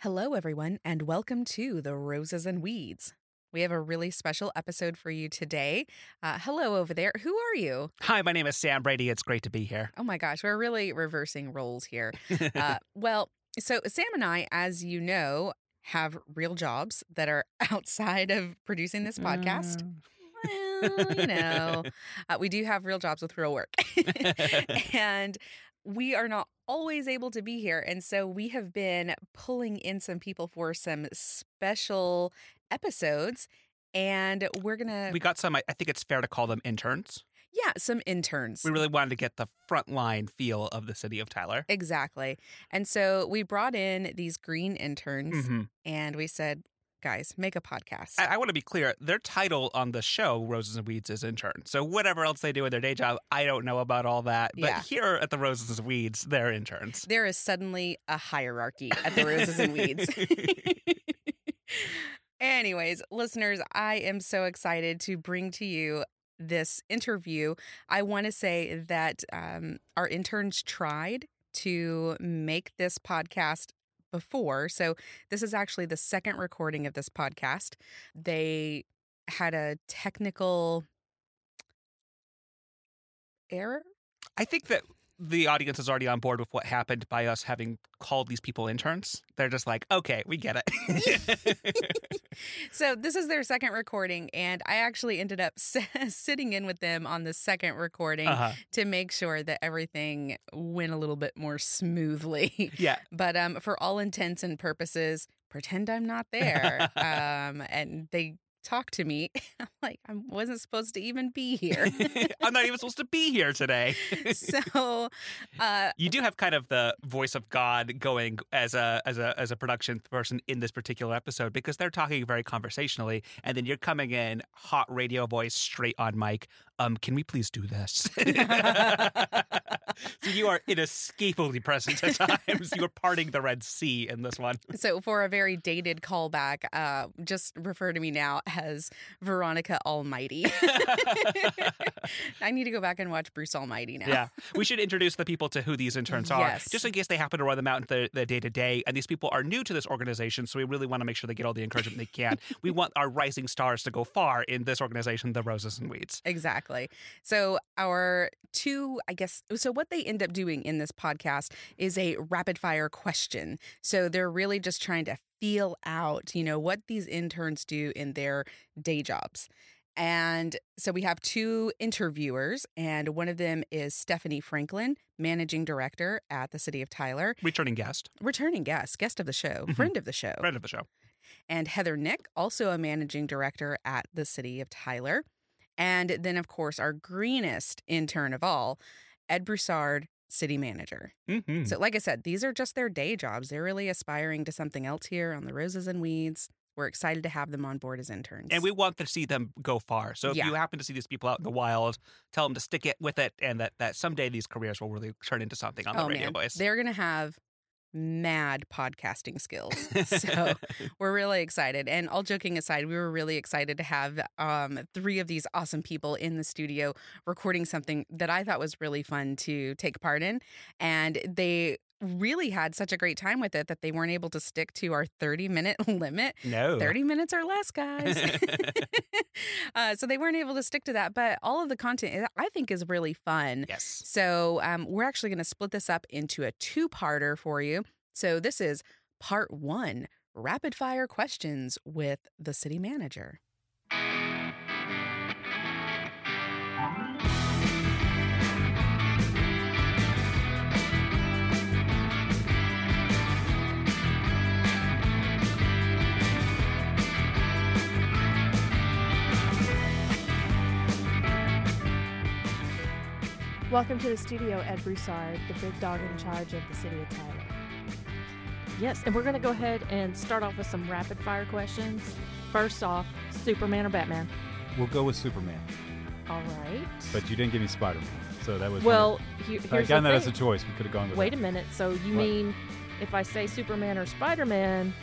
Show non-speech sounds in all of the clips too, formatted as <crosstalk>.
Hello, everyone, and welcome to the Roses and Weeds. We have a really special episode for you today. Uh, hello over there. Who are you? Hi, my name is Sam Brady. It's great to be here. Oh my gosh, we're really reversing roles here. Uh, <laughs> well, so Sam and I, as you know, have real jobs that are <laughs> outside of producing this podcast. Mm. Well, you know, <laughs> uh, we do have real jobs with real work. and we are not always able to be here. And so we have been pulling in some people for some special episodes. And we're going to, we got some, I think it's fair to call them interns. yeah, some interns. We really wanted to get the frontline feel of the city of Tyler. Exactly. And so we brought in these green interns Mhm. and we said, guys, make a podcast. I, I want to be clear. Their title on the show, Roses and Weeds, is intern. So whatever else they do in their day job, I don't know about all that. But Yeah. here at the Roses and Weeds, they're interns. there is suddenly a hierarchy at the Roses and Weeds. <laughs> Anyways, listeners, I am so excited to bring to you this interview. I want to say that um, our interns tried to make this podcast before. So, this is actually the second recording of this podcast. They had a technical error. I think that the audience is already on board with what happened by us having called these people interns. They're just like, okay, we get it. <laughs> so this is their second recording and i actually ended up s- <laughs> sitting in with them on the second recording uh-huh. to make sure that everything went a little bit more smoothly Yeah. <laughs> but um for all intents and purposes pretend i'm not there um and they talk to me <laughs> i'm like i wasn't supposed to even be here <laughs> I'm not even supposed to be here today. <laughs> so uh You do have kind of the voice of God going as a as a as a production person in this particular episode because they're talking very conversationally, and then you're coming in hot radio voice straight on mic. Um, can we please do this? <laughs> <laughs> so you are inescapably present at times. You are parting the Red Sea in this one. <laughs> So, for a very dated callback, uh, just refer to me now as Veronica Almighty. I need to go back and watch Bruce Almighty now. Yeah, we should introduce the people to who these interns are, Yes. just in case they happen to run them out in the day to day. And these people are new to this organization, so we really want to make sure they get all the encouragement they can. we want our rising stars to go far in this organization, the Roses and Weeds. Exactly. So, our two, I guess, so what they end up doing in this podcast is a rapid fire question. So, they're really just trying to feel out, you know, what these interns do in their day jobs. And so we have two interviewers, and one of them is Stephanie Franklin, managing director at the city of Tyler, Returning guest, returning guest, guest of the show, Mhm. friend of the show, friend of the show. and Heather Nick, also a managing director at the city of Tyler. And then, of course, our greenest intern of all, Ed Broussard, city manager. Mm-hmm. So, like I said, these are just their day jobs. They're really aspiring to something else here on the Roses and Weeds. We're excited to have them on board as interns. and we want to see them go far. So if Yeah. you happen to see these people out in the wild, tell them to stick it with it, and that that someday these careers will really turn into something on the oh radio man, voice. they're going to have mad podcasting skills. <laughs> so we're really excited. And all joking aside, we were really excited to have um, three of these awesome people in the studio recording something that I thought was really fun to take part in. And they really had such a great time with it that they weren't able to stick to our 30 minute <laughs> limit. no. 30 minutes or less, guys. <laughs> <laughs> uh, so they weren't able to stick to that. But all of the content I think is really fun. yes. So um, we're actually going to split this up into a two parter for you. So this is part one rapid fire questions with the city manager. Welcome to the studio, Ed Broussard, the big dog in charge of the city of Tyler. Yes, and we're going to go ahead and start off with some rapid fire questions. First off, Superman or Batman? We'll go with Superman, All right. but you didn't give me Spider Man, so that was well, he- If I here's had gotten the that as a choice. We could have gone with. Wait a minute. So you What? mean if I say Superman or Spider Man?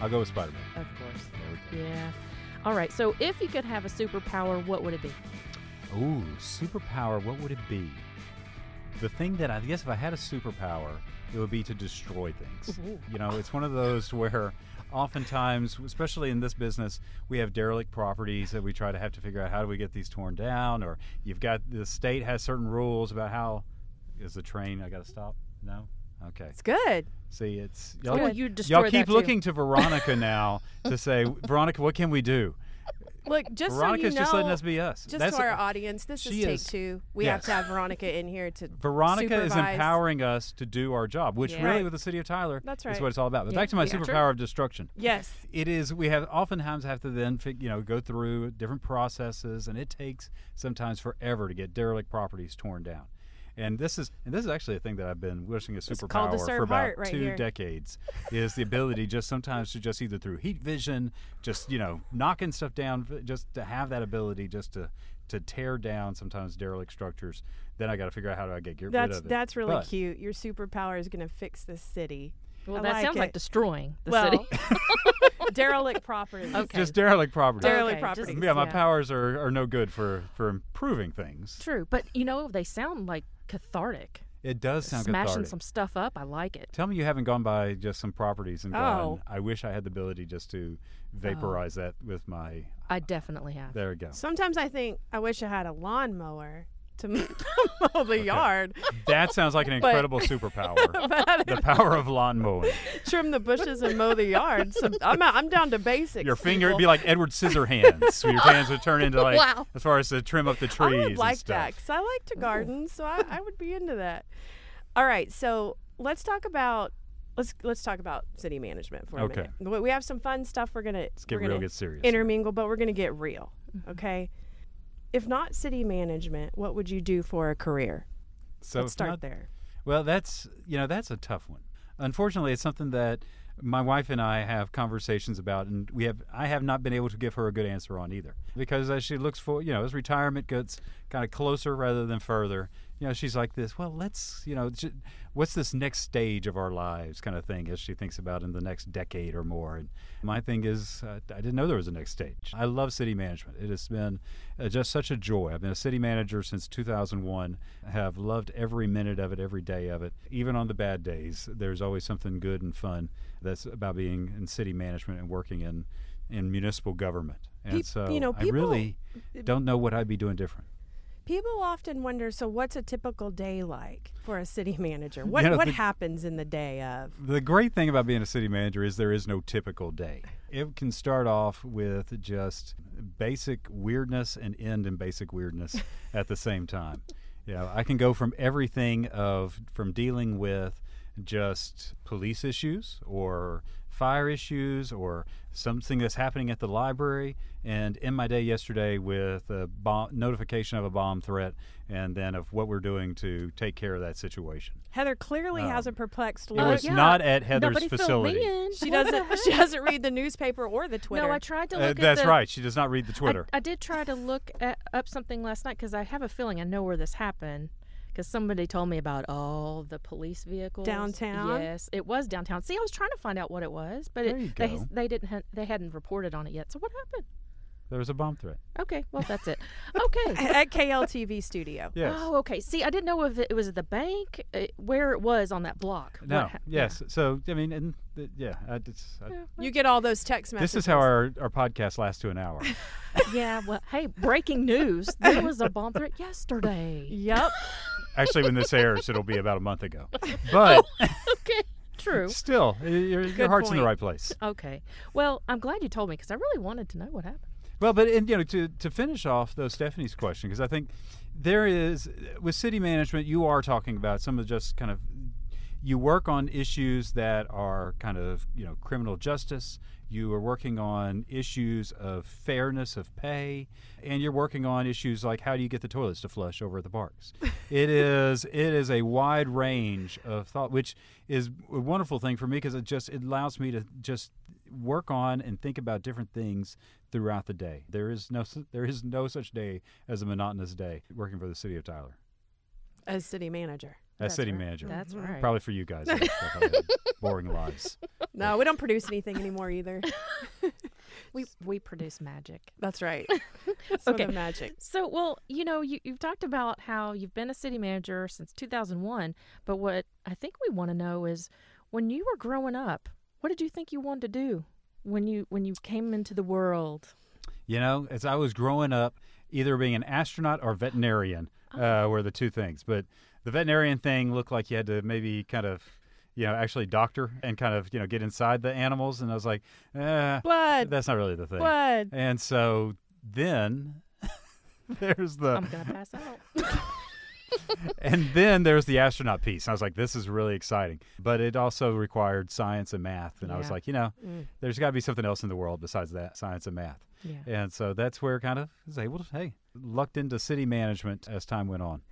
I'll go with Spider Man. Of course. There we go. Yeah. All right. So if you could have a superpower, what would it be? Ooh, superpower. What would it be? The thing that I guess if I had a superpower, it would be to destroy things. You know, it's one of those <laughs> where oftentimes, especially in this business, we have derelict properties that we try to have to figure out how do we get these torn down, or you've got the state has certain rules about how is the train. I got to stop. No. Okay. It's good. See, it's y'all, you destroy y'all keep looking to Veronica <laughs> now to say, Veronica, what can we do? Look, just Veronica's so you know, just letting us be us. just That's to our audience, this is take is- two. We yes. have to have Veronica in here to <laughs> Veronica is empowering us to do our job, which Yeah. really, with the city of Tyler, That's right. is what it's all about. But Yeah. back to my Yeah. superpower of destruction. Yes. It is. We have oftentimes have to then, you know, go through different processes, and it takes sometimes forever to get derelict properties torn down. And this is, and this is actually a thing that I've been wishing a superpower to for about right two here. decades. is the ability just sometimes to just either through heat vision, just you know, knocking stuff down, just to have that ability just to to tear down sometimes derelict structures. Then I got to figure out how do I get, get rid That's of it. that's really But- cute. Your superpower is going to fix this city. Well, I that like sounds like destroying the well, city. <laughs> derelict <laughs> properties. Okay. Just derelict property. Derelict Okay, properties. just- yeah, my yeah. powers are, are no good for, for improving things. True, but you know they sound like cathartic. It does sound Smashing cathartic. some stuff up, I like it. Tell me you haven't gone by just some properties and gone, Oh. I wish I had the ability just to oh. vaporize that with my. I definitely have. There we go. Sometimes I think I wish I had a lawnmower <laughs> to mow the yard, That sounds like an <laughs> But- incredible superpower. <laughs> but the power of lawn mowing. trim the bushes and mow the yard. So I'm I'm down to basics. Your finger would people. be like Edward Scissorhands. so your hands would turn into like, Wow. as far as to trim up the trees I would and like stuff. that because I like to garden, so I, I would be into that. All right, so let's talk about let's let's talk about city management for a Okay. minute. We- We have some fun stuff. We're gonna Let's get we're real, gonna get serious. intermingle, but we're gonna get real. Mm-hmm. Okay. If not city management, what would you do for a career? so let's start not- there. Well, that's you know that's a tough one. Unfortunately, it's something that my wife and I have conversations about, and we have I have not been able to give her a good answer on either because as she looks for you know as retirement gets kind of closer rather than further, you know she's like this. Well, let's you know j- what's this next stage of our lives kind of thing as she thinks about in the next decade or more. And my thing is uh, I didn't know there was a next stage. I love city management. It has been uh, just such a joy. I've been a city manager since 2001. I Have loved every minute of it, every day of it. Even on the bad days, there's always something good and fun that's about being in city management and working in in municipal government. And Peop- so you know, I really don't know what I'd be doing different. People often wonder, so what's a typical day like for a city <laughs> manager? What know, what the- happens in the day of? The great thing about being a city manager is there is no typical day. It can start off with just basic weirdness and end in basic weirdness <laughs> at the same time. You know, I can go from everything of from dealing with just police issues or fire issues or something that's happening at the library and in my day yesterday with a bomb, notification of a bomb threat and then of what we're doing to take care of that situation. Heather clearly has a Um, perplexed It look. was yeah. not at Heather's Nobody facility. Filled me in. She doesn't. She <laughs> doesn't read the newspaper or the Twitter. No, I tried to Uh, look at that's the, right. She does not read the I- Twitter. I, did try to look at, up something last night because I have a feeling I know where this happened. Because somebody told me about all the police vehicles Downtown? Yes, it was downtown. See, I was trying to find out what it was, but it, they they didn't ha- they hadn't reported on it yet. So what happened? there was a bomb threat. Okay, well that's it. <laughs> Okay. <laughs> at KLTV studio. Yes. Oh, okay. See, I didn't know if it was at the bank, uh, where it was on that block. What no. ha- yeah. yes. So I mean, and th- yeah, I, it's, I, Yeah, well, You get all those text messages. this is how our, our podcast lasts to an hour. <laughs> yeah. Well, hey, breaking news. There was a bomb threat yesterday. Yep. Actually, when this airs, it'll be about a month ago. <laughs> Oh, but <laughs> Okay. True. still, your, your heart's in the right place. Okay. Well, I'm glad you told me because I really wanted to know what happened. Well, but and, you know, to to finish off though Stephanie's question, because I think there is with city management, you are talking about some of just kind of you work on issues that are kind of you know criminal justice. You are working on issues of fairness of pay, and you're working on issues like how do you get the toilets to flush over at the parks. <laughs> it is it is a wide range of thought, which is a wonderful thing for me because it just it allows me to just work on and think about different things throughout the day. There is no <laughs> there is no such day as a monotonous day working for the city of Tyler As city manager. As That's city right. manager. That's Mhm. right. Probably for you guys, that stuff I <laughs> had boring lives. <laughs> No, we don't produce anything anymore either. <laughs> We we produce magic. That's right. That's okay. Okay. magic. So, well, you know, you, you've talked about how you've been a city manager since 2001, but what I think we want to know is when you were growing up, what did you think you wanted to do when you when you came into the world? You know, as I was growing up, either being an astronaut or veterinarian uh, were the two things. But the veterinarian thing looked like you had to maybe kind of, you know, actually doctor and kind of, you know, get inside the animals. And I was like, eh, Blood. that's not really the thing. Blood. And so then <laughs> there's the I'm gonna pass out. <laughs> and then there's the astronaut piece. I was like, this is really exciting. But it also required science and math. And I was like, you know, Mm. there's got to be something else in the world besides that science and math. Yeah. And so that's where kind of was able to, hey, lucked into city management as time went on.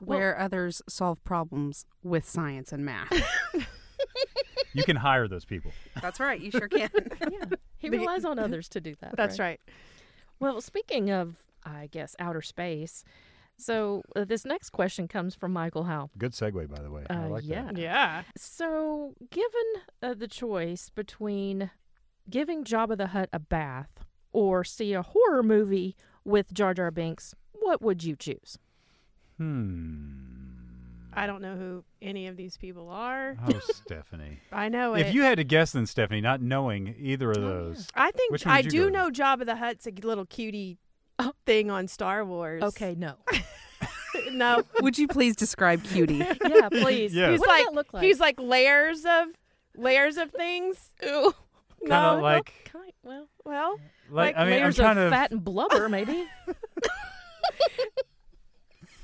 Well- Where others solve problems with science and math. <laughs> You can hire those people. That's right. You sure can. <laughs> yeah. He relies on others to do that. That's right. Well, speaking of, I guess, outer space, so uh, this next question comes from Michael Howe. Good segue, by the way. I Uh, like yeah. that. Yeah. So, given uh, the choice between giving Jabba the Hutt a bath or see a horror movie with Jar Jar Binks, what would you choose? Hmm. I don't know who any of these people are. Oh, <laughs> Stephanie. I know it. If you had to guess, then Stephanie, not knowing either of Oh, yeah. those, I think Which one I did you do go know Jabba the Hutt's a little cutie thing on Star Wars. Okay, <laughs> no. no. Would you please describe cutie? <laughs> yeah, please. Yes. He's What like does that look like? he's like layers of layers of things. Ooh. kind No. of like, Kind, well, Well, like, like I mean, I'm layers trying of to. fat and blubber, maybe.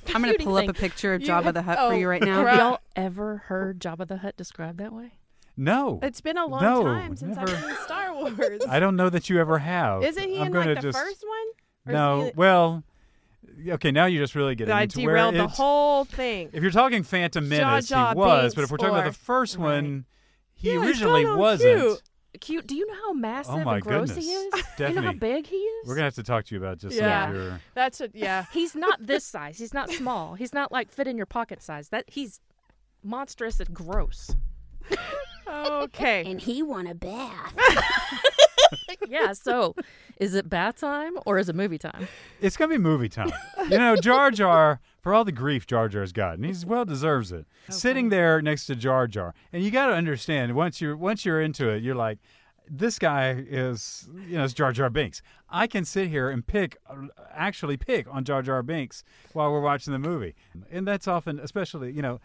I'm going to Cutie pull up a picture of You Jabba the Hutt oh, for you right now. right. Have y'all ever heard Jabba the Hutt described that way? no, it's been a long No, time since never. I've seen Star Wars. <laughs> I don't know that you ever have. Isn't he I'm in gonna like the just, first one? Or No, he- well, okay. Now you're just really getting I into where derailed the whole thing. If you're talking Phantom Jar Menace, Jar he was. But if we're talking about the first right. one, he Yeah, originally kinda wasn't. cute. Cute. Do you know how oh massive Oh my and gross goodness, he is? you know how big he is? we're gonna have to talk to you about just Yeah. some your. That's a yeah. <laughs> He's not this size. He's not small. He's not like fit in your pocket size. That he's monstrous and gross. Okay. And he won a bath. <laughs> yeah. So, is it bath time or is it movie time? It's gonna be movie time. you know, Jar Jar, for all the grief Jar Jar's gotten, he's mm-hmm. well deserves it. Sitting there next to Jar Jar, and you got to understand once you're once you're into it, you're like, this guy is you know it's Jar Jar Binks. I can sit here and pick, actually pick on Jar Jar Binks while we're watching the movie, and that's often, especially you know,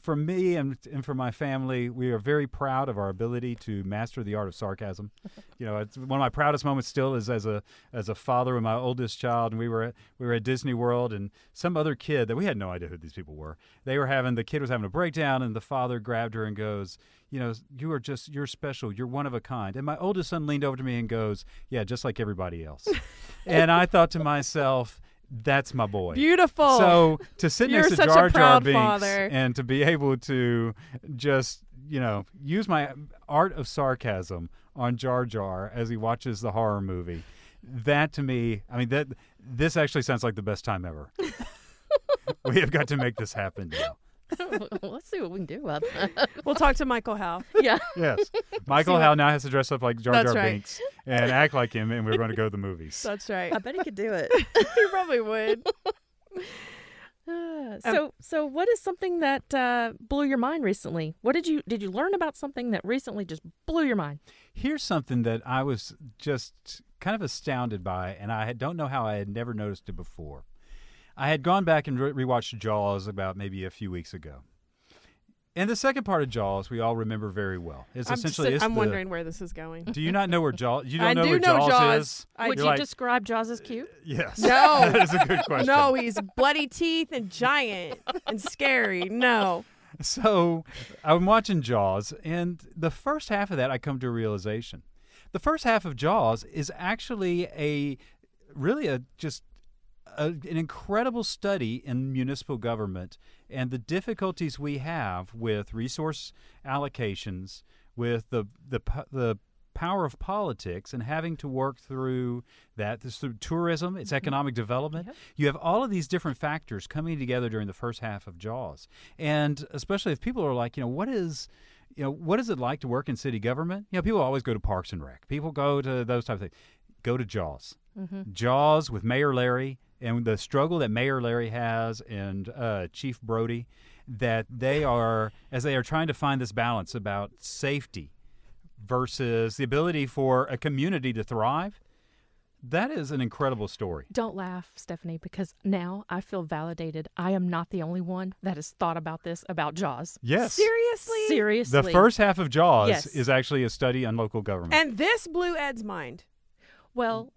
for me and and for my family, we are very proud of our ability to master the art of sarcasm. <laughs> you know, it's one of my proudest moments still is as a as a father with my oldest child, and we were at, we were at Disney World, and some other kid that we had no idea who these people were. They were having the kid was having a breakdown, and the father grabbed her and goes, "You know, you are just you're special. You're one of a kind." And my oldest son leaned over to me and goes, "Yeah, just like everybody else." <laughs> and I thought to myself. That's my boy. Beautiful. So to sit You're next to Jar Jar Binks father. and to be able to just you know use my art of sarcasm on Jar Jar as he watches the horror movie, that to me, I mean that this actually sounds like the best time ever. <laughs> we have got to make this happen now. <laughs> Let's see what we can do about <laughs> that. we'll talk to Michael Howe. <laughs> yeah. Yes, Michael Howe now has to dress up like Jar That's Jar right. Binks and act like him, and we're going to go to the movies. That's right. I bet he could do it. he probably would. Uh, so, so what is something that uh, blew your mind recently? What did you did you learn about something that recently just blew your mind? Here's something that I was just kind of astounded by, and I don't know how I had never noticed it before. I had gone back and re- rewatched Jaws about maybe a few weeks ago. And the second part of Jaws, we all remember very well. It's I'm, just- essentially. it's I'm the- wondering where this is going. Do you not know where Jaws? You <laughs> don't I know do where know Jaws, Jaws. is. I Would do. you like- describe Jaws as cute? <laughs> Yes. No. <laughs> that is a good question. No, he's bloody teeth and giant and scary. No. So I'm watching Jaws, and the first half of that, I come to a realization. The first half of Jaws is actually a really a just a, an incredible study in municipal government and the difficulties we have with resource allocations, with the the the power of politics and having to work through that this through tourism it's mm-hmm. economic development Yep. you have all of these different factors coming together during the first half of jaws and especially if people are like you know what is you know, what is it like to work in city government? You know, people always go to Parks and Rec. People go to those type of things. Go to Jaws. Mm-hmm. Jaws with Mayor Larry and the struggle that Mayor Larry has and uh, Chief Brody, that they are, as they are trying to find this balance about safety versus the ability for a community to thrive. That is an incredible story. Don't laugh, Stephanie, because now I feel validated. I am not the only one that has thought about this about Jaws. Yes. Seriously? Seriously. The first half of Jaws Yes. is actually a study on local government. And this blew Ed's mind. Well,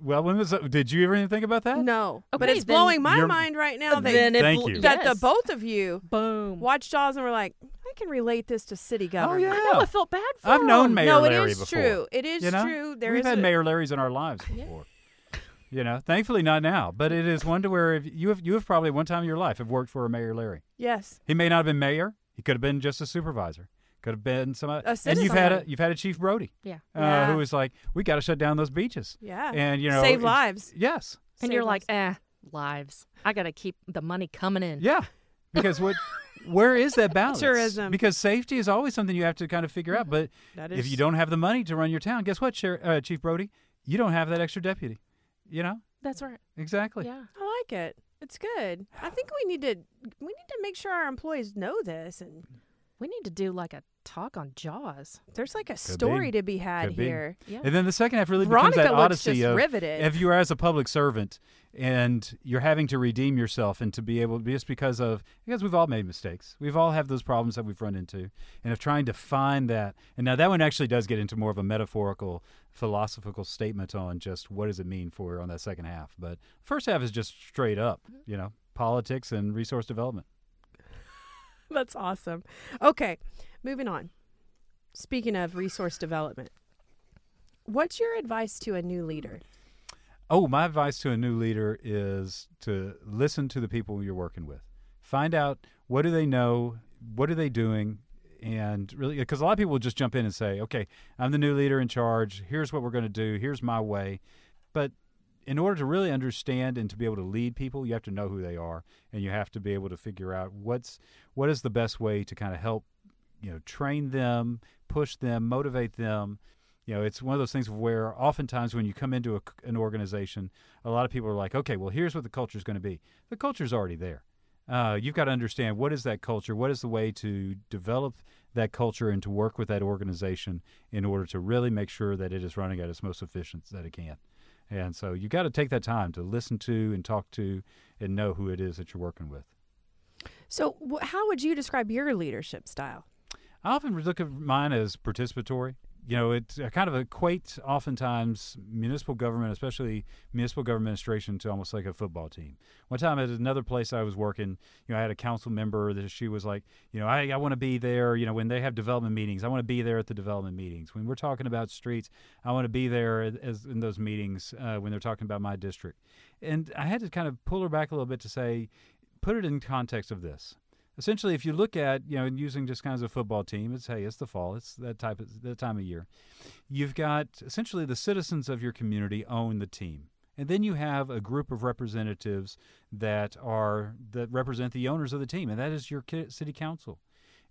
well, when was did you ever even think about that? No. but it's then blowing my mind right now that, then it Thank bl- you. that the both of you boom. watched Jaws and were like, I can relate this to city government. Oh government. yeah. I know I felt bad for I've known him. Mayor no, it Larry is before. true. It is you know? true. There We've is had a- Mayor Larrys in our lives before. You know, thankfully not now, but it is one to where if you have you have probably one time in your life have worked for a Mayor Larry. Yes. He may not have been mayor. He could have been just a supervisor. Could have been some. A and you've had a you've had a Chief Brody, Yeah. uh, Yeah. who was like, we got to shut down those beaches. Yeah. And you know, Save lives. Yes. And Save you're like, lives. eh, lives. I got to keep the money coming in. Yeah. Because what, <laughs> where is that balance? Tourism. Because safety is always something you have to kind of figure out. But <laughs> That if you don't have the money to run your town, guess what, Sher- uh, Chief Brody? You don't have that extra deputy. You know That's right. exactly. Yeah. I like it. It's good. I think we need to we need to make sure our employees know this and We need to do like a talk on Jaws. there's like a be. story to be had Could be. here. Yeah. And then the second half really Veronica becomes that looks odyssey just of riveted. if you are as a public servant and you're having to redeem yourself and to be able to be just because of because we've all made mistakes. We've all have those problems that we've run into and of trying to find that. And now that one actually does get into more of a metaphorical philosophical statement on just what does it mean for on that second half. But first half is just straight up, you know, politics and resource development. <laughs> That's awesome. Okay, moving on. Speaking of resource development, what's your advice to a new leader? Oh, my advice to a new leader is to listen to the people you're working with. Find out what do they know, what are they doing, and really, because a lot of people will just jump in and say, "Okay, I'm the new leader in charge. Here's what we're going to do. Here's my way." But in order to really understand and to be able to lead people, you have to know who they are, and you have to be able to figure out what's what is the best way to kind of help, you know, train them, push them, motivate them you know, it's one of those things where oftentimes when you come into a, an organization, a lot of people are like, okay, well, here's what the culture is going to be. The culture is already there. Uh, you've got to understand what is that culture, what is the way to develop that culture and to work with that organization in order to really make sure that it is running at its most efficient that it can. And so you got to take that time to listen to and talk to and know who it is that you're working with. So, wh- how would you describe your leadership style? I often look at mine as participatory. You know, it kind of equate oftentimes municipal government, especially municipal government administration, to almost like a football team. One time at another place I was working, you know, I had a council member that she was like, you know, I, I want to be there. You know, when they have development meetings, I want to be there at the development meetings. When we're talking about streets, I want to be there as in those meetings uh, when they're talking about my district. And I had to kind of pull her back a little bit to say, put it in context of this essentially if you look at you know using just kind of a football team it's hey it's the fall it's that type of that time of year you've got essentially the citizens of your community own the team. And then you have a group of representatives that are that represent the owners of the team and that is your city council.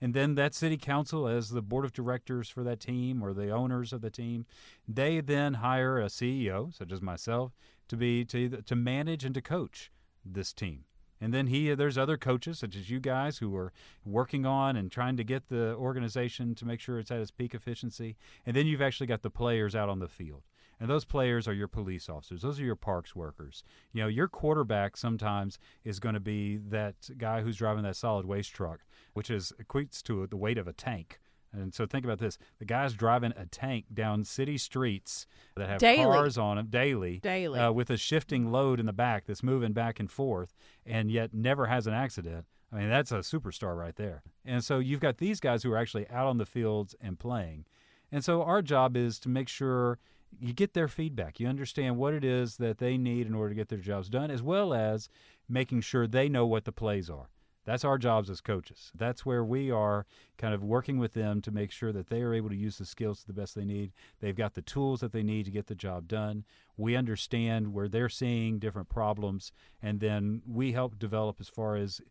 And then that city council as the board of directors for that team or the owners of the team they then hire a ceo such as myself to be to to manage and to coach this team and then he, there's other coaches such as you guys who are working on and trying to get the organization to make sure it's at its peak efficiency. And then you've actually got the players out on the field. And those players are your police officers. Those are your parks workers. You know, your quarterback sometimes is going to be that guy who's driving that solid waste truck, which is equates to the weight of a tank. And so think about this: the guy's driving a tank down city streets that have Daily. cars on them daily, Daily. uh, with a shifting load in the back that's moving back and forth, and yet never has an accident. I mean, that's a superstar right there. And so you've got these guys who are actually out on the fields and playing. And so our job is to make sure you get their feedback. You understand what it is that they need in order to get their jobs done, as well as making sure they know what the plays are. That's our jobs as coaches. That's where we are kind of working with them to make sure that they are able to use the skills to the best they need. They've got the tools that they need to get the job done. We understand where they're seeing different problems, and then we help develop as far as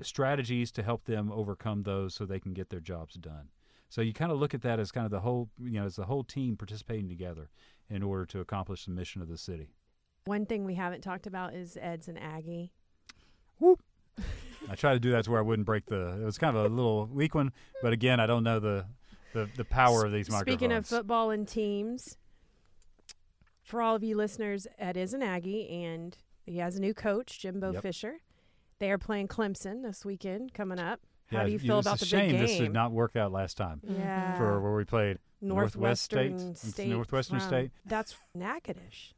strategies to help them overcome those so they can get their jobs done. So you kind of look at that as kind of the whole, you know, as the whole team participating together in order to accomplish the mission of the city. One thing we haven't talked about is Ed's and Aggie. <laughs> I try to do that to where I wouldn't break the. It was kind of a little weak one, but again, I don't know the the, the power of these microphones. Speaking of football and teams, for all of you listeners, Ed is an Aggie, and he has a new coach, Jimbo Yep. Fisher. They are playing Clemson this weekend coming up. How yeah, do you feel was about a the shame big this did not work out last time yeah, for where we played Northwestern Northwest State. State. Northwestern from- State. That's Natchitoches.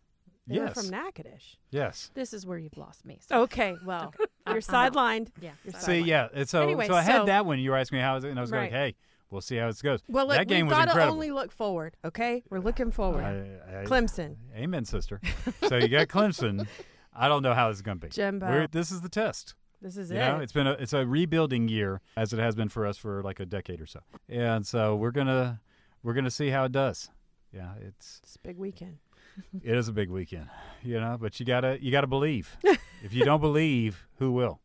They were Yes, from Natchitoches. yes. This is where you've lost me. so- Okay, well, <laughs> <laughs> I'm- you're sidelined. Yeah. You're See, sidelined. yeah. And so, Anyway, so I had so- that one. You were asking me how is it, and I was Right. like, hey, we'll see how it goes. Well, look, that game we've was got to incredible. only look forward. Okay, we're looking forward. I- I- Clemson, Amen, sister. <laughs> so you got Clemson. I don't know how this is going to be. Jimbo. We're, this is the test. this is You it. know, it's been a it's a rebuilding year as it has been for us for like a decade or so, and so we're gonna we're gonna see how it does. Yeah, it's it's a big weekend. It is a big weekend, you know. But you gotta you gotta believe. <laughs> if you don't believe, who will?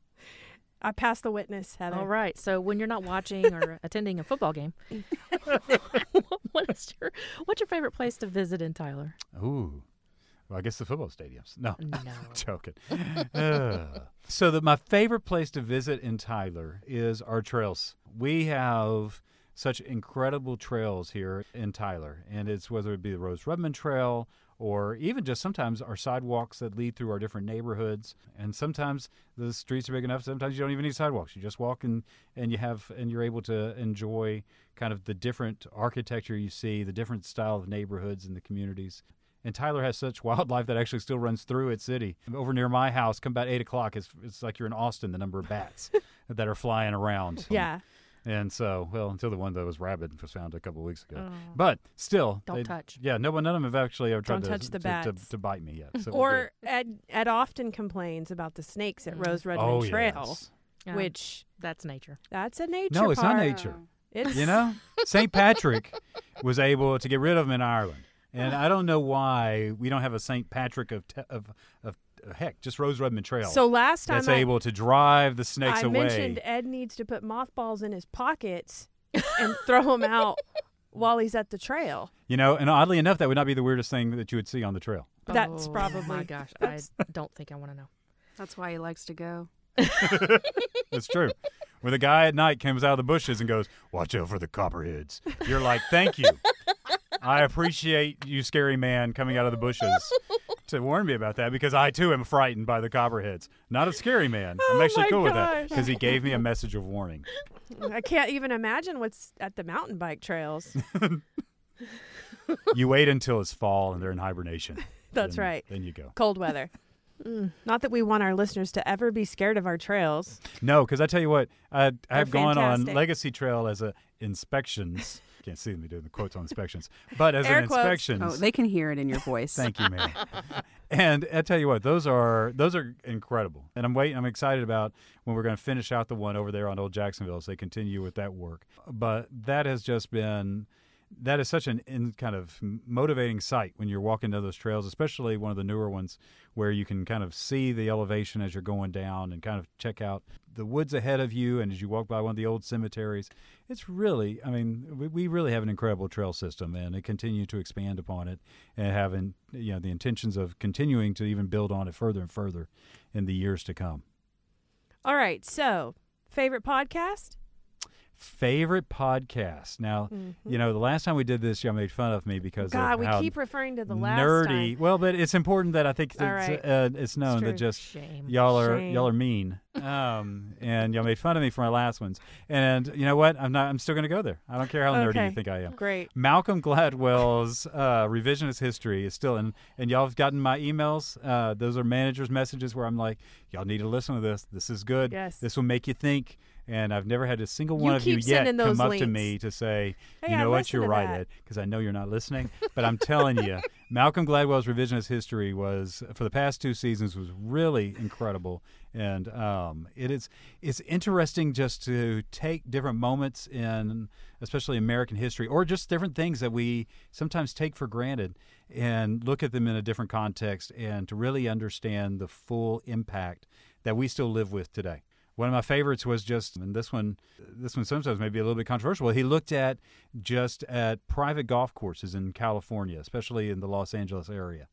I passed the witness, Heather. All right. So when you're not watching or <laughs> attending a football game, <laughs> what is your what's your favorite place to visit in Tyler? Ooh, well, I guess the football stadiums. No, No. joking. Uh, so that my favorite place to visit in Tyler is our trails. We have such incredible trails here in Tyler, and it's whether it be the Rose Rudman Trail or even just sometimes our sidewalks that lead through our different neighborhoods. And sometimes the streets are big enough. Sometimes you don't even need sidewalks. You just walk and and you have and you're able to enjoy kind of the different architecture you see, the different style of neighborhoods and the communities. And Tyler has such wildlife that actually still runs through its city. Over near my house, come about eight o'clock, it's, it's like you're in Austin. The number of bats <laughs> that are flying around. Yeah. And so, well, until the one that was rabid was found a couple of weeks ago. Oh. But still, Don't they- touch. Yeah, no one, none of them have actually ever tried Don't to, touch the to, to, bats. to bite me yet. So <laughs> Or Ed Ed often complains about the snakes at Mm. Rose good. Rudman oh, Trail, yes. Um, which that's nature. that's a nature. No, it's not park. nature. <laughs> It's You know, St. Patrick was able to get rid of them in Ireland, and I don't know why we don't have a St. Patrick of te- of, of heck, just Rose Rudman Trail So last time that's I, able to drive the snakes I away. mentioned Ed needs to put mothballs in his pockets and throw them out <laughs> while he's at the trail. You know, and oddly enough, that would not be the weirdest thing that you would see on the trail. That's oh, probably- my gosh. I don't think I want to know. That's why he likes to go. <laughs> It's true. When the guy at night comes out of the bushes and goes, "Watch out for the copperheads," you're like, "Thank you, I appreciate you, scary man, coming out of the bushes to warn me about that because I too am frightened by the copperheads. Not a scary man. I'm Oh actually cool with that because he gave me a message of warning. I can't even imagine what's at the mountain bike trails. <laughs> You wait until it's fall and they're in hibernation. <laughs> That's Then- right. Then you go. Cold weather. <laughs> Mm. Not that we want our listeners to ever be scared of our trails. No, because I tell you what, I have gone on Legacy Trail as a inspections. Can't see me doing the quotes on inspections, but as Air an quotes. inspections. Oh, they can hear it in your voice. <laughs> Thank you, man. <laughs> and I tell you what, those are those are incredible, and I'm waiting. I'm excited about when we're going to finish out the one over there on Old Jacksonville as they continue with that work. But that has just been that is such an in kind of motivating sight when you're walking down those trails, especially one of the newer ones where you can kind of see the elevation as you're going down and kind of check out the woods ahead of you. And as you walk by one of the old cemeteries, it's really, I mean, we, we really have an incredible trail system and they continue to expand upon it and having, you know, the intentions of continuing to even build on it further and further in the years to come. All right. So, favorite podcast? Favorite podcast. Now, you know, the last time we did this, y'all made fun of me because God, of we keep referring to the last nerdy. time. Well, but it's important that I think it's, right. uh, it's known true. that just Shame. y'all are Shame. y'all are mean, um, and y'all made fun of me for my last ones. And you know what? I'm not. I'm still going to go there. I don't care how nerdy you think I am. Great. Malcolm Gladwell's uh, revisionist history is still in, and y'all have gotten my emails. Uh, those are managers' messages where I'm like, y'all need to listen to this. This is good. Yes. This will make you think. And I've never had a single You one of you yet come up to me to say, Hey, you know what, you're right, that. Ed, because I know you're not listening. But I'm telling you, <laughs> Malcolm Gladwell's revisionist history was for the past two seasons was really incredible, and um, it is it's interesting just to take different moments in, especially American history, or just different things that we sometimes take for granted, and look at them in a different context, and to really understand the full impact that we still live with today. One of my favorites was just, and this one, this one sometimes may be a little bit controversial. He looked at just at private golf courses in California, especially in the Los Angeles area,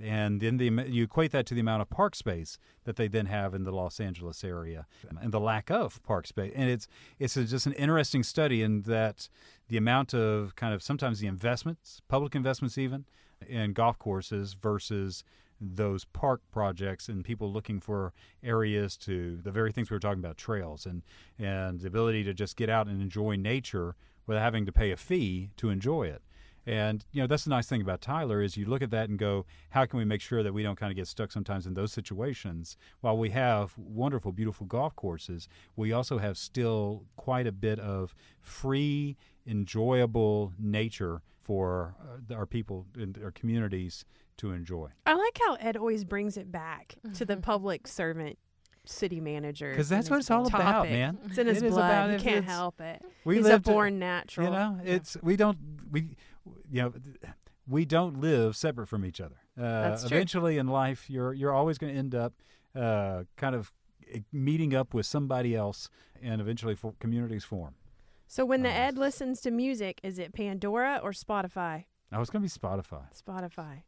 and then the you equate that to the amount of park space that they then have in the Los Angeles area, and the lack of park space. And it's it's a, just an interesting study in that the amount of kind of sometimes the investments, public investments even, in golf courses versus those park projects and people looking for areas to the very things we were talking about trails and and the ability to just get out and enjoy nature without having to pay a fee to enjoy it. And you know that's the nice thing about Tyler is you look at that and go how can we make sure that we don't kind of get stuck sometimes in those situations? While we have wonderful beautiful golf courses we also have still quite a bit of free enjoyable nature for uh, our people and our communities to enjoy I like how Ed always brings it back to the public servant city manager. because that's what it's all about man It's in his It is blood. about He can't it's- help it. we He's a lived- born natural. You know, it's we don't we you know we don't live separate from each other. Uh, That's true. eventually in life, you're you're always going to end up uh, kind of eh, meeting up with somebody else, and eventually for communities form. So when the Oh. Ed listens to music, is it Pandora or Spotify? Oh, it's going to be Spotify. Spotify.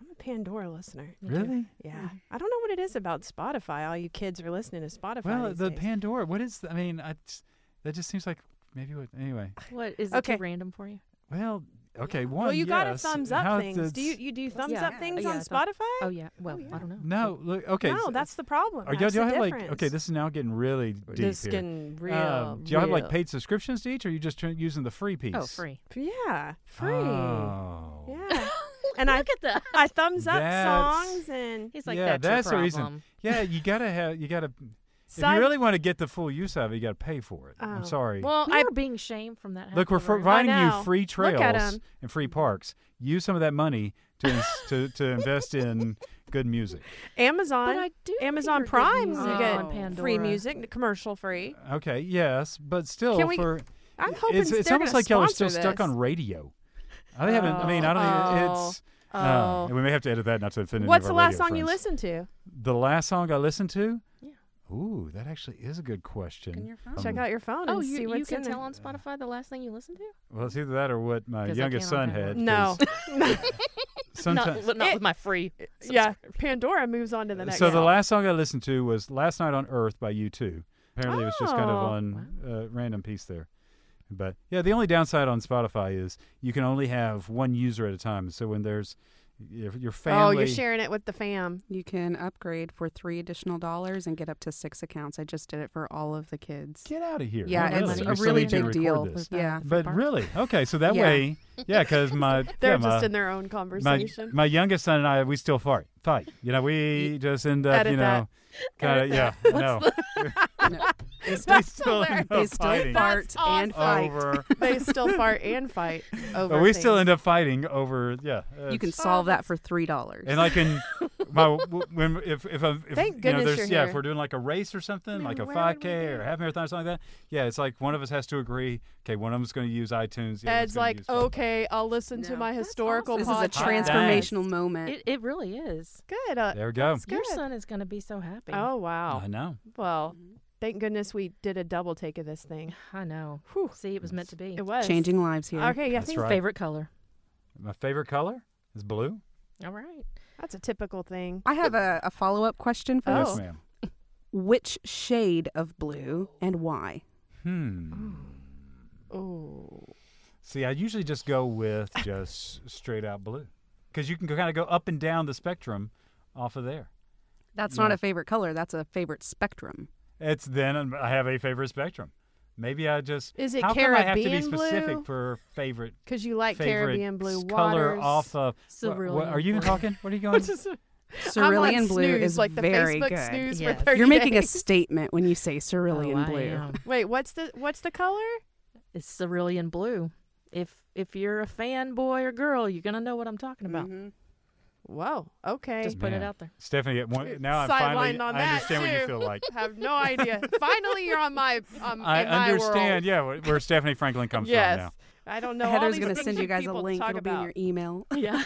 I'm a Pandora listener. Me too. Really? Yeah. Mm-hmm. I don't know what it is about Spotify. All you kids are listening to Spotify. Well, these the days. Pandora. What is? I mean, I just, that just seems like maybe what. Anyway, What is it Okay. too random for you? well, okay. One. well, you got to thumbs up How things. Do you you do thumbs Yeah. up things Yeah, on I Spotify? Oh yeah. Well, yeah. I don't know. No, look, okay. no, so- that's the problem. Are y'all, do y'all the have like? Okay, this is now getting really deep This here. getting real. Um, do y'all have like paid subscriptions to each, or are you just tr- using the free piece? Oh, free. Yeah, free. Oh. Yeah, <laughs> and I Look at that. I thumbs up That's- songs and He's like, Yeah, that's, that's the reason. Yeah, you gotta have. You gotta. If side- you really want to get the full use of it, you gotta pay for it. Oh. I'm sorry. Well, We I were being shamed from that. Look, we're providing you free Look at trails 'em. and free parks. Use some of that money to ins- <laughs> to to invest in good music. Amazon. But I do Amazon hear good Prime, music you get on Pandora. free music, commercial free. Okay, yes, but still, Can we- for I'm hoping it's, it's they're almost gonna like y'all are still sponsor stuck on radio. I haven't. I mean, I don't. even Oh. It's. Oh. no, we may have to edit that not to offend any What's of the last radio song you listened to? The last song I listened to. Yeah. Ooh, that actually is a good question. in your phone. Check Um, out your phone Oh, and you, see you what's can in tell there. on Spotify the last thing you listened to? Well, it's either that or what my youngest son had. No, Sometimes. <laughs> not not It- with my free. <laughs> yeah, Pandora moves on to the next. so the last song I listened to was "Last Night on Earth" by U2. Apparently, it was just kind of Oh. on uh, random piece there. But yeah, the only downside on Spotify is you can only have one user at a time. So when there's your, your family, Oh, you're sharing it with the fam. You can upgrade for three additional dollars and get up to six accounts. I just did it for all of the kids. get out of here. Yeah, Not it's really. a really big deal. Yeah. But really, okay. So that Yeah. way, yeah, because <laughs> my They're yeah, just my, in their own conversation. my youngest son and I, we still fight. Fight. You know, we just end up, Edit you know, kind of Edit yeah. No, <laughs> They we still end they still fighting fart and fight. over. <laughs> they still fart and fight <laughs> over. But we still end up fighting over. Yeah. You can it's- solve that for three dollars. And like in my when if if, I'm- if Thank you know goodness there's you're yeah here. if we're doing like a race or something Man, like a 5k or be? half marathon or something like that yeah it's like one of us has to agree okay one of them's going to use iTunes the Ed's like, okay, I'll listen to my That's historical this is a podcast. transformational moment. It, it really is. Good. Uh, there we go Your son is going to be so happy. oh wow. I know Well, thank goodness we did a double take of this thing. I know. Whew. See, it was meant to be. It was Changing lives here. Okay, yeah, I That's think right. Favorite color. my favorite color is blue All right. that's a typical thing. I have a, a follow up question for Oh. yes this. ma'am Which shade of blue and why? hmm Oh, see I usually just go with <laughs> just straight out blue because you can kind of go up and down the spectrum off of there That's Yeah. not a favorite color. That's a favorite spectrum. It's then I have a favorite spectrum. Maybe I just Is it how come I have to be Caribbean specific blue? for favorite because you like Caribbean blue color waters, off of Cerulean what, what, are you even talking? What are you <laughs> going? Which is- I'm on Cerulean blue snooze, is like the very Facebook good. snooze Yes. for 30 You're making a statement when you say cerulean Oh, blue. <laughs> Wait, what's the what's the color? It's cerulean blue. If if you're a fan boy or girl, you're gonna know what I'm talking about. Mhm. Whoa. Okay. Just put it out there. Stephanie, at one, <laughs> now I'm finally Sidelined on I that, understand what you too. feel like. <laughs> have no idea. Finally, you're on my. Um, I in my understand. world. Yeah, where, where Stephanie Franklin comes yes. from now. I don't know. all Heather's these going to things send you guys a people link. talk It'll be in about. your email. <laughs> Yeah.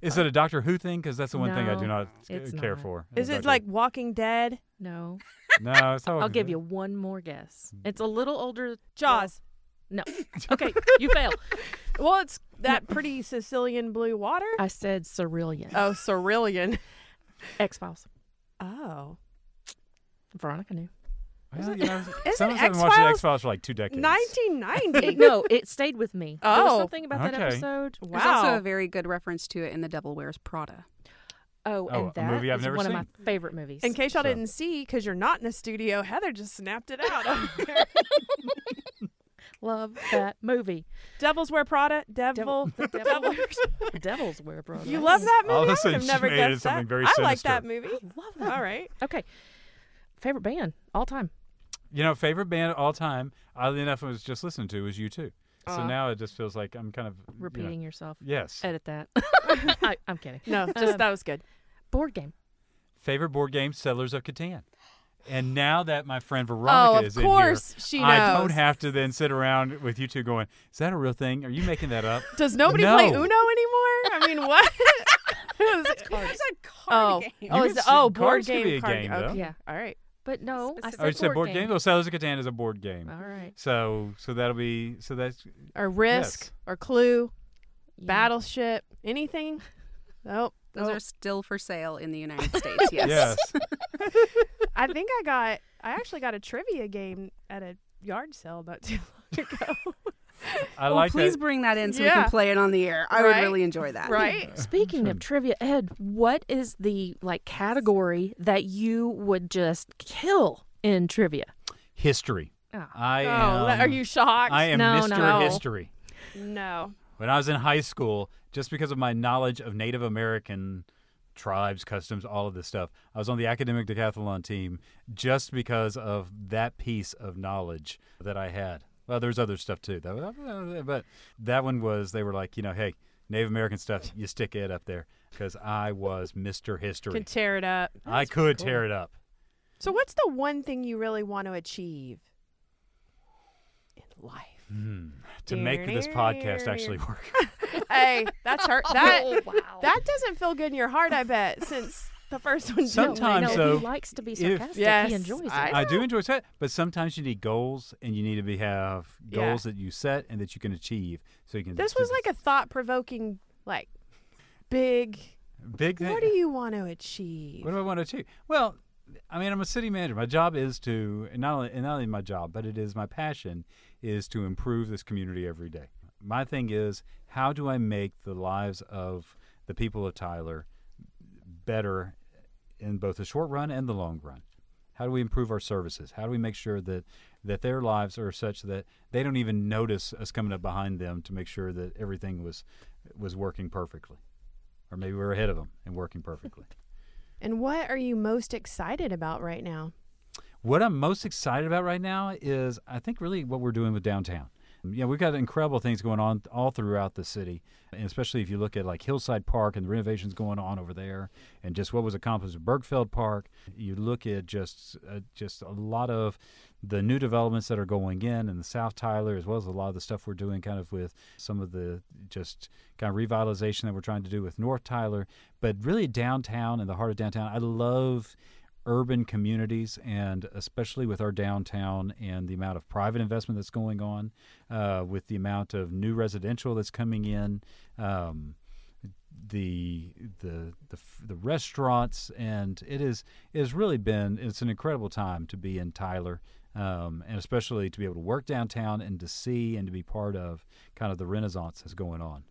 Is it a Doctor Who thing? Because that's the one thing I do No, not it's care not. for. Is it Doctor like Walking Dead? no. No, it's I'll give you one more guess. It's a little older. Jaws. No. Okay, you fail. Well, it's that pretty Sicilian blue water. I said Cerulean. Oh, Cerulean. X Files. Oh. Veronica knew. Well, you know, <laughs> Isn't some of us haven't watched the X-Files for like two decades. 1990. no, it stayed with me. There was Oh. something about that Okay. episode. There's also a very good reference to it in The Devil Wears Prada. Oh, Oh, and a that movie I've is never one of my favorite movies. In case y'all So- didn't see, because you're not in the studio, Heather just snapped it out. <laughs> <laughs> over there. Love that movie. Devils Wear Prada. Devil. the <laughs> devil wears, <laughs> devils wear Prada. You love that movie? All of a I sudden would have she never made it guessed something that. very I like that movie. I Love that. All right. Okay. Favorite band all time. You know, favorite band all time, oddly enough, I was just listening to was U2. So Aw. now it just feels like I'm kind of you know, Repeating yourself. yes. Edit that. <laughs> I, I'm kidding. No, just Um, that was good. Board game. Favorite board game, Settlers of Catan. And now that my friend oh, Veronica Oh, of is in course here, she knows. I don't have to then sit around with you two going, "Is that a real thing? Are you making that up?" <laughs> Does nobody play Uno anymore? I mean, what? <laughs> Oh, oh, it's a oh, game. oh, You is it, oh, board cards can game, be a card game, okay. Yeah. All right. But no, I Specific. said, Oh, you said board game. game. Well, Settlers of Catan is a board game. All right. So, so that'll be so that's Or Risk Yes. or Clue, Yeah. Battleship, anything? <laughs> Nope. Those nope. are still for sale in the United States. Yes. yes. I think I got. I actually got a trivia game at a yard sale not too long ago. <laughs> <laughs> I Well, like please that. bring that in so we can play it on the air. I Right? would really enjoy that. right? <laughs> Speaking of trivia, Ed, what is the like category that you would just kill in trivia? History. Oh. I Oh, am. are you shocked? I am No, Mr. no. History. no. When I was in high school, just because of my knowledge of Native American tribes, customs, all of this stuff, I was on the academic decathlon team just because of that piece of knowledge that I had. Well, there's other stuff too, though. But that one was, they were like, you know, hey, Native American stuff, you stick it up there because I was Mr. History. Could tear it up. I could tear it up. So, what's the one thing you really want to achieve in life? Hmm. To make this podcast actually work. <laughs> hey, that's hurt. <laughs> That oh, wow. that doesn't feel good in your heart. I bet since the first one. Sometimes, no, so, he likes to be if- sarcastic. Yes, he enjoys it. I- I do enjoy set, but sometimes you need goals, and you need to be have Yeah. goals that you set and that you can achieve, so you can. This was like a thought provoking, like big. big thing. What do you want to achieve? What do I want to achieve? Well, I mean, I'm a city manager. My job is to and not only and not only my job, but it is my passion is to improve this community every day. My thing is, how do I make the lives of the people of Tyler better in both the short run and the long run? How do we improve our services? How do we make sure that that their lives are such that they don't even notice us coming up behind them to make sure that everything was was working perfectly, or maybe we're ahead of them and working perfectly. <laughs> And what are you most excited about right now? What I'm most excited about right now is I think really what we're doing with downtown. Yeah, we've got incredible things going on all throughout the city, and especially if you look at like Hillside Park and the renovations going on over there, and just what was accomplished at Bergfeld Park. You look at just uh, just a lot of the new developments that are going in in the South Tyler, as well as a lot of the stuff we're doing kind of with some of the just kind of revitalization that we're trying to do with North Tyler, but really downtown and the heart of downtown. I love urban communities, and especially with our downtown and the amount of private investment that's going on, uh, with the amount of new residential that's coming in, um, the the the the restaurants, and it is it has really been it's an incredible time to be in Tyler. Um, and especially to be able to work downtown and to see and to be part of kind of the renaissance that's going on.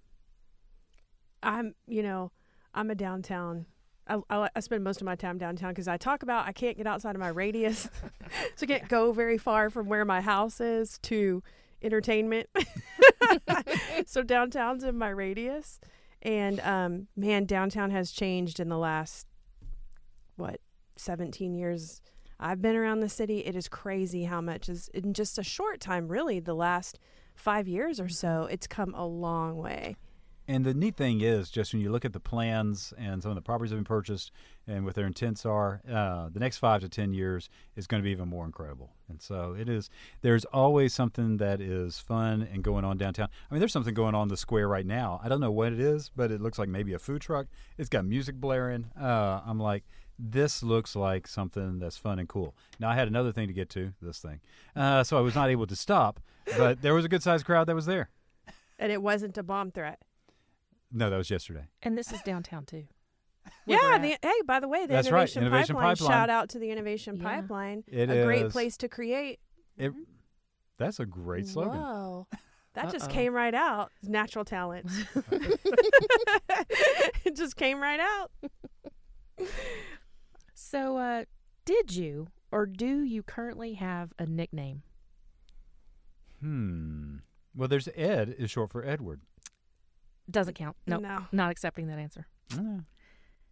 I'm, you know, I'm a downtown. I, I, I spend most of my time downtown because I talk about I can't get outside of my radius, <laughs> so I can't go very far from where my house is to entertainment. <laughs> so downtown's in my radius, and um, man, downtown has changed in the last what 17 years. I've been around the city. It is crazy how much is in just a short time. Really, the last five years or so, it's come a long way. And the neat thing is, just when you look at the plans and some of the properties that have been purchased and what their intents are, uh, the next five to ten years is going to be even more incredible. And so it is. There's always something that is fun and going on downtown. I mean, there's something going on the square right now. I don't know what it is, but it looks like maybe a food truck. It's got music blaring. Uh, I'm like, this looks like something that's fun and cool. Now I had another thing to get to this thing, uh, so I was not able to stop. But there was a good sized crowd that was there. And it wasn't a bomb threat. No, that was yesterday. And this is downtown too. <laughs> Yeah. The, hey, by the way, the That's right, Innovation, Innovation Pipeline, Pipeline. Shout out to the Innovation Yeah. Pipeline. It a great is- place to create. It, that's a great slogan. Whoa. That just Uh-oh. came right out. Natural talent. <laughs> <laughs> it just came right out. So, uh, did you or do you currently have a nickname? Hmm. Well, there's Ed is short for Edward. Doesn't count. No, No. not accepting that answer. Eh,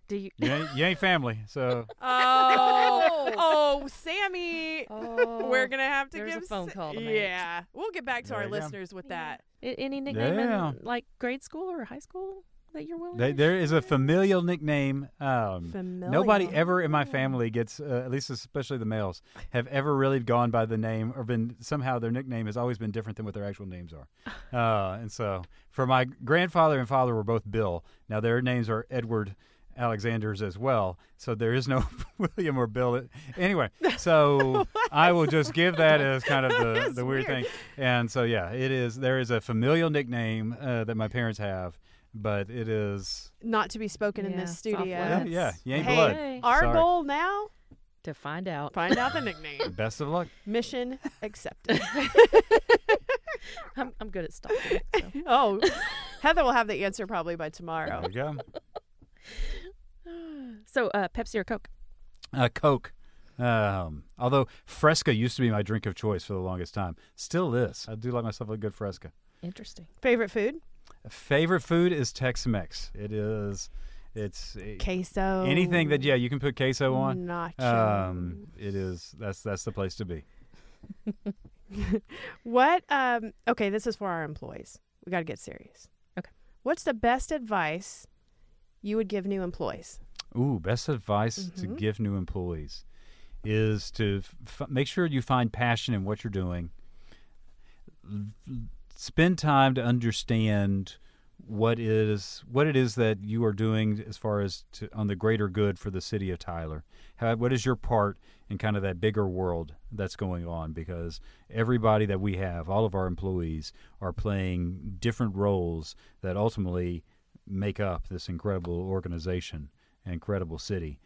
Do you? You ain't, you ain't family, so <laughs> Oh, <laughs> oh, Sammy. Oh, We're gonna have to give there's a phone call to make. Yeah, we'll get back to There our you go. listeners with that. Any nickname Yeah. in like grade school or high school that you're willing? they, to there is a familial nickname. Um, Familial. Nobody ever in my family gets, uh, at least especially the males, have ever really gone by the name or been somehow their nickname has always been different than what their actual names are. <laughs> Uh, and so, for my grandfather and father were both Bill. Now their names are Edward Alexander's as well. So there is no <laughs> William or Bill. Anyway, so <laughs> I will just give that as kind of the, the weird, weird. thing. And so yeah, it is. There is a familial nickname uh, that my parents have, but it is Not to be spoken in this studio. yeah, yeah, you ain't Hey, blood. Hey. Our Sorry. goal now: to find out. find out the <laughs> nickname. Best of luck. Mission accepted. <laughs> I'm, I'm good at stalking. So. oh, <laughs> Heather will have the answer probably by tomorrow. There you go. <gasps> so, uh, Pepsi or Coke? Uh, Coke. Um, although Fresca used to be my drink of choice for the longest time, still is. I do like myself a good Fresca. Interesting. Favorite food? Favorite food is Tex-Mex. It is. It's eh, Queso. anything that yeah you can put queso on. Nacho. Um, it is that's that's the place to be. <laughs> What? Um. Okay, this is for our employees. We got to get serious. Okay. What's the best advice you would give new employees? Ooh, best advice to Mhm. give new employees is to f- f- make sure you find passion in what you're doing. Spend time to understand what is what it is that you are doing as far as to, on the greater good for the city of Tyler. How, what is your part in kind of that bigger world that's going on? Because everybody that we have, all of our employees, are playing different roles that ultimately make up this incredible organization incredible city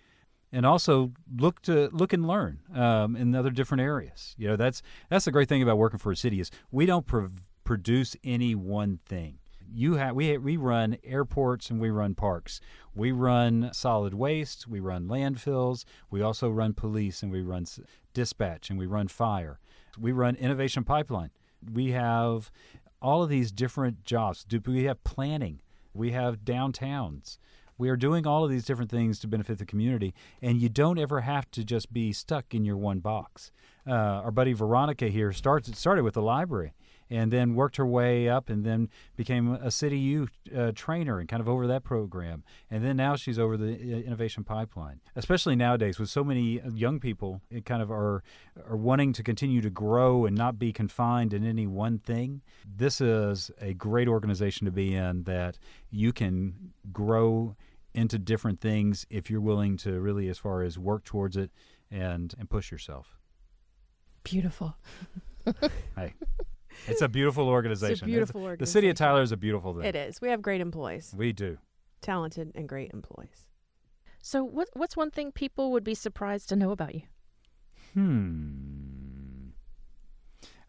and also look to look and learn um, in other different areas you know that's that's the great thing about working for a city is we don't pro- produce any one thing. You have we we run airports and we run parks. We run solid waste we run landfills we also run police and we run dispatch and we run fire. We run innovation pipeline. We have all of these different jobs. Do we have planning. We have downtowns. We are doing all of these different things to benefit the community, and you don't ever have to just be stuck in your one box. Uh, our buddy Veronica here starts started with the library, and then worked her way up, and then became a city youth uh, trainer and kind of over that program, and then now she's over the uh, innovation pipeline. Especially nowadays, with so many uh, young people, it kind of are are wanting to continue to grow and not be confined in any one thing. This is a great organization to be in that you can grow into different things if you're willing to really as far as work towards it and and push yourself Beautiful. <laughs> hey <laughs> it's a beautiful organization It's a beautiful organization. the city of tyler is a beautiful thing It is. We have great employees, we do talented and great employees. So, what what's one thing people would be surprised to know about you? hmm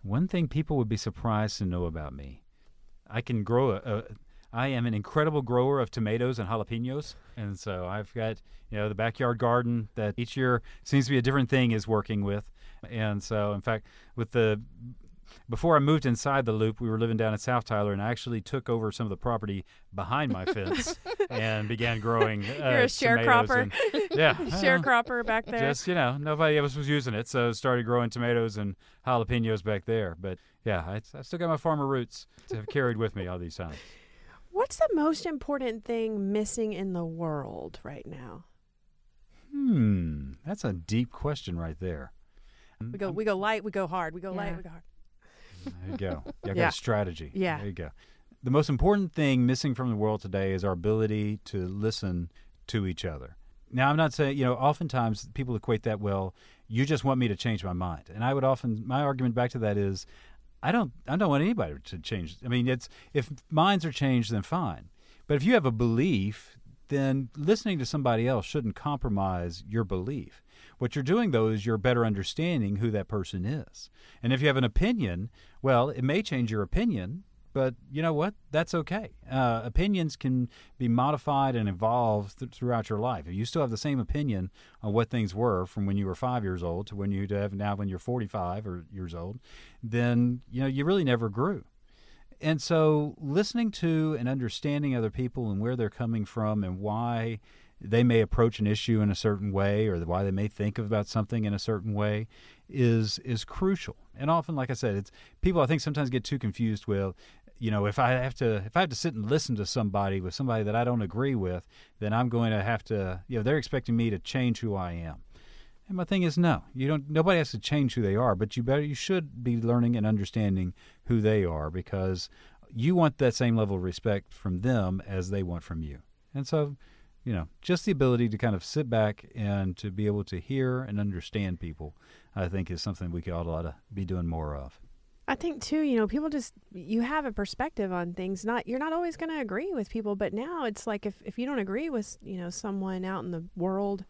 one thing people would be surprised to know about me i can grow a, a I am an incredible grower of tomatoes and jalapenos, and so I've got you know the backyard garden that each year seems to be a different thing is working with, and so in fact with the before I moved inside the loop, we were living down in South Tyler, and I actually took over some of the property behind my fence <laughs> and began growing. Uh, You're a sharecropper. <laughs> and- <laughs> yeah, Sharecropper back there. just you know, nobody else was using it, so started growing tomatoes and jalapenos back there. But yeah, I, I still got my farmer roots to have carried with me all these times. What's the most important thing missing in the world right now? Hmm, that's a deep question right there. We go we go light, we go hard. We go light, we go hard. There you go. You got Yeah. a strategy. Yeah. There you go. The most important thing missing from the world today is our ability to listen to each other. Now, I'm not saying, you know, oftentimes people equate that, well, you just want me to change my mind. And I would often, my argument back to that is, I don't, I don't want anybody to change. I mean, it's, if minds are changed, then fine. But if you have a belief, then listening to somebody else shouldn't compromise your belief. What you're doing, though, is you're better understanding who that person is. And if you have an opinion, well, it may change your opinion, but you know what? That's okay. Uh, opinions can be modified and evolve th- throughout your life. If you still have the same opinion on what things were from when you were five years old to when you have now when you're 45 or years old, then you know you really never grew. And so, listening to and understanding other people and where they're coming from and why they may approach an issue in a certain way or why they may think about something in a certain way is is crucial. And often, like I said, it's people I think sometimes get too confused with you know, if I have to if I have to sit and listen to somebody with somebody that I don't agree with, then I'm going to have to, you know, they're expecting me to change who I am. And my thing is no. You don't nobody has to change who they are, but you better you should be learning and understanding who they are because you want that same level of respect from them as they want from you. And so, you know, just the ability to kind of sit back and to be able to hear and understand people, I think is something we could all ought to be doing more of. I think too, you know, people just you have a perspective on things. Not you're not always going to agree with people, but now it's like if if you don't agree with you know someone out in the world,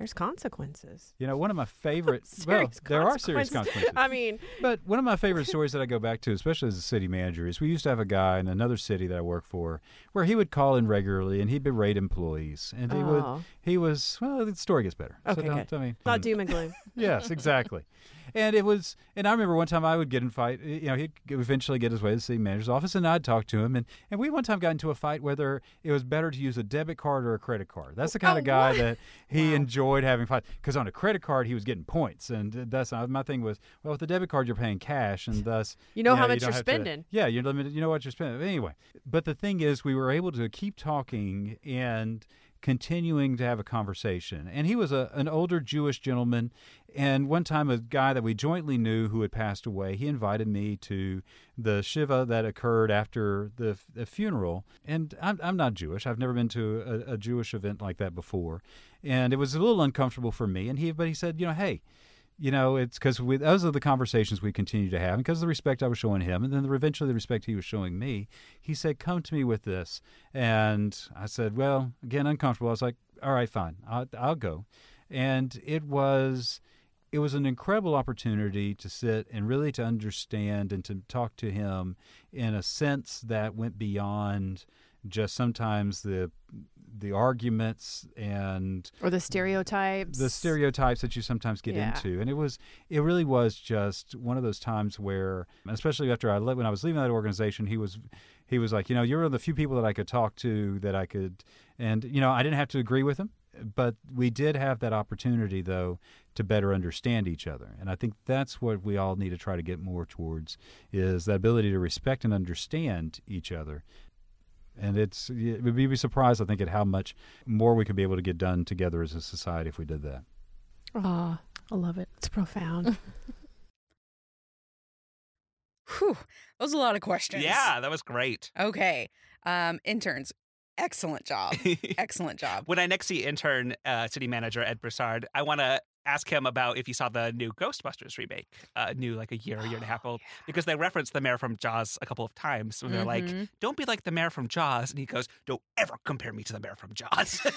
there's consequences. You know, one of my <laughs> favorite well, there are serious consequences. I mean, But one of my favorite <laughs> stories that I go back to, especially as a city manager, is we used to have a guy in another city that I worked for where he would call in regularly and he'd berate employees. And he would Oh. he was well, the story gets better. Okay, so don't, good. I mean, not doom and gloom. <laughs> yes, exactly. And it was, and I remember one time I would get in fight. You know, he'd eventually get his way to the city manager's office, and I'd talk to him. And, and we one time got into a fight whether it was better to use a debit card or a credit card. That's the kind Oh, of guy what? that he Wow. enjoyed having fight because on a credit card he was getting points, and uh, that's uh, my thing was well with the debit card you're paying cash, and thus <laughs> You know how you much don't you're have to- spending. yeah, you're limited. You know what you're spending. Anyway, but the thing is, we were able to keep talking and continuing to have a conversation. And he was a, an older Jewish gentleman. And one time, a guy that we jointly knew who had passed away, he invited me to the Shiva that occurred after the, the funeral. And I'm, I'm not Jewish. I've never been to a, a Jewish event like that before. And it was a little uncomfortable for me. And he, but he said, you know, hey, you know, it's because those are the conversations we continue to have, and because of the respect I was showing him, and then the, eventually the respect he was showing me. He said, "Come to me with this," and I said, "Well, again, uncomfortable." I was like, "All right, fine, I'll, I'll go," and it was. It was an incredible opportunity to sit and really to understand and to talk to him in a sense that went beyond just sometimes the the arguments and Or the stereotypes. the stereotypes that you sometimes get Yeah. into and it was it really was just one of those times where especially after I when I was leaving that organization he was he was like you know you're one of the few people that I could talk to that I could and you know I didn't have to agree with him but we did have that opportunity though to better understand each other and I think that's what we all need to try to get more towards is that ability to respect and understand each other and it's it would be surprised I think at how much more we could be able to get done together as a society if we did that. Ah, I love it. It's profound. <laughs> Whew, that was a lot of questions. Yeah, that was great. Okay. Um, interns, excellent job. <laughs> excellent job. when I next see intern uh, city manager Ed Broussard, I want to ask him about if he saw the new Ghostbusters remake, uh, new like a year, year and a half old, because they referenced the mayor from Jaws a couple of times when they're like, Mhm. "Don't be like the mayor from Jaws," and he goes, "Don't ever compare me to the mayor from Jaws." <laughs>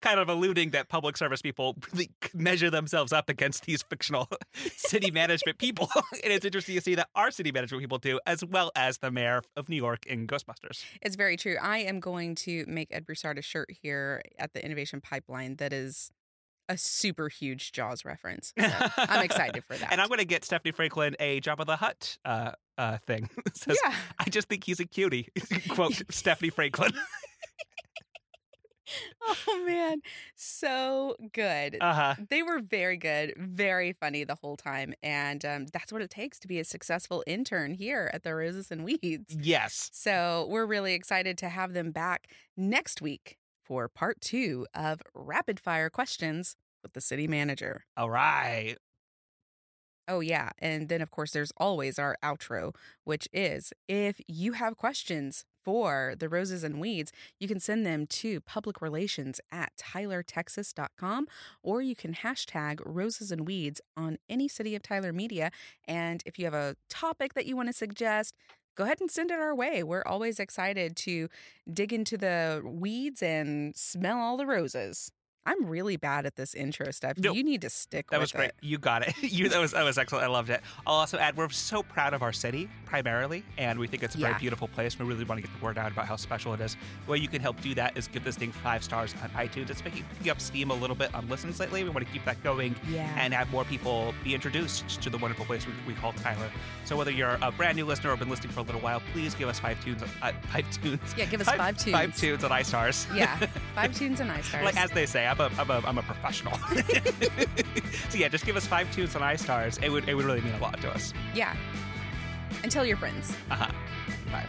kind of alluding that public service people really measure themselves up against these fictional <laughs> city management people. <laughs> and it's interesting to see that our city management people do, as well as the mayor of New York in Ghostbusters. It's very true. I am going to make Ed Broussard a shirt here at the Innovation Pipeline that is a super huge Jaws reference. <laughs> So I'm excited for that. And I'm going to get Stephanie Franklin a Jabba the Hutt uh, uh, thing. <laughs> Says, yeah. I just think he's a cutie. <laughs> Quote Stephanie Franklin. Oh man, so good. Uh huh. they were very good, very funny the whole time, and um, that's what it takes to be a successful intern here at the Roses and Weeds. Yes. So we're really excited to have them back next week for part two of Rapid Fire Questions with the City Manager. All right. Oh, yeah. And then, of course, there's always our outro, which is if you have questions for the roses and weeds, you can send them to public relations at tylertexas.com or you can hashtag roses and weeds on any City of Tyler media. And if you have a topic that you want to suggest, go ahead and send it our way. We're always excited to dig into the weeds and smell all the roses. I'm really bad at this intro stuff. You need to stick with it. That was great. it. You got it. <laughs> You that was that was excellent. I loved it. I'll also add we're so proud of our city primarily, and we think it's a very beautiful place. We really want to get the word out about how special it is. The way you can help do that is give this thing five stars on iTunes. It's picking, picking up steam a little bit on listens lately. We want to keep that going Yeah. and have more people be introduced to the wonderful place we, we call Tyler. So whether you're a brand new listener or been listening for a little while, please give us five tunes. Uh, five tunes. Yeah, give us five tunes. Five tunes on iStars. yeah, five <laughs> tunes and iStars. Like as they say, I'm a, I'm a, I'm a professional. <laughs> so yeah, just give us five tunes on iStars. It would it would really mean a lot to us. yeah. And tell your friends. Uh-huh. Bye.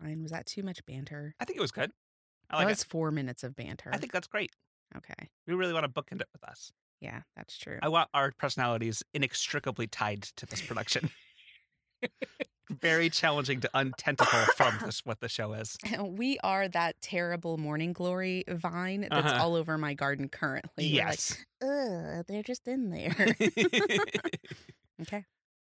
That? Was that too much banter? I think it was good. I that like was it. four minutes of banter. I think that's great. Okay. We really want to bookend it with us. Yeah, that's true. I want our personalities inextricably tied to this production. <laughs> Very challenging to untentacle from <laughs> this what the show is. we are that terrible morning glory vine that's Uh-huh. all over my garden currently. Yes. Like, Ugh, they're just in there. <laughs> okay.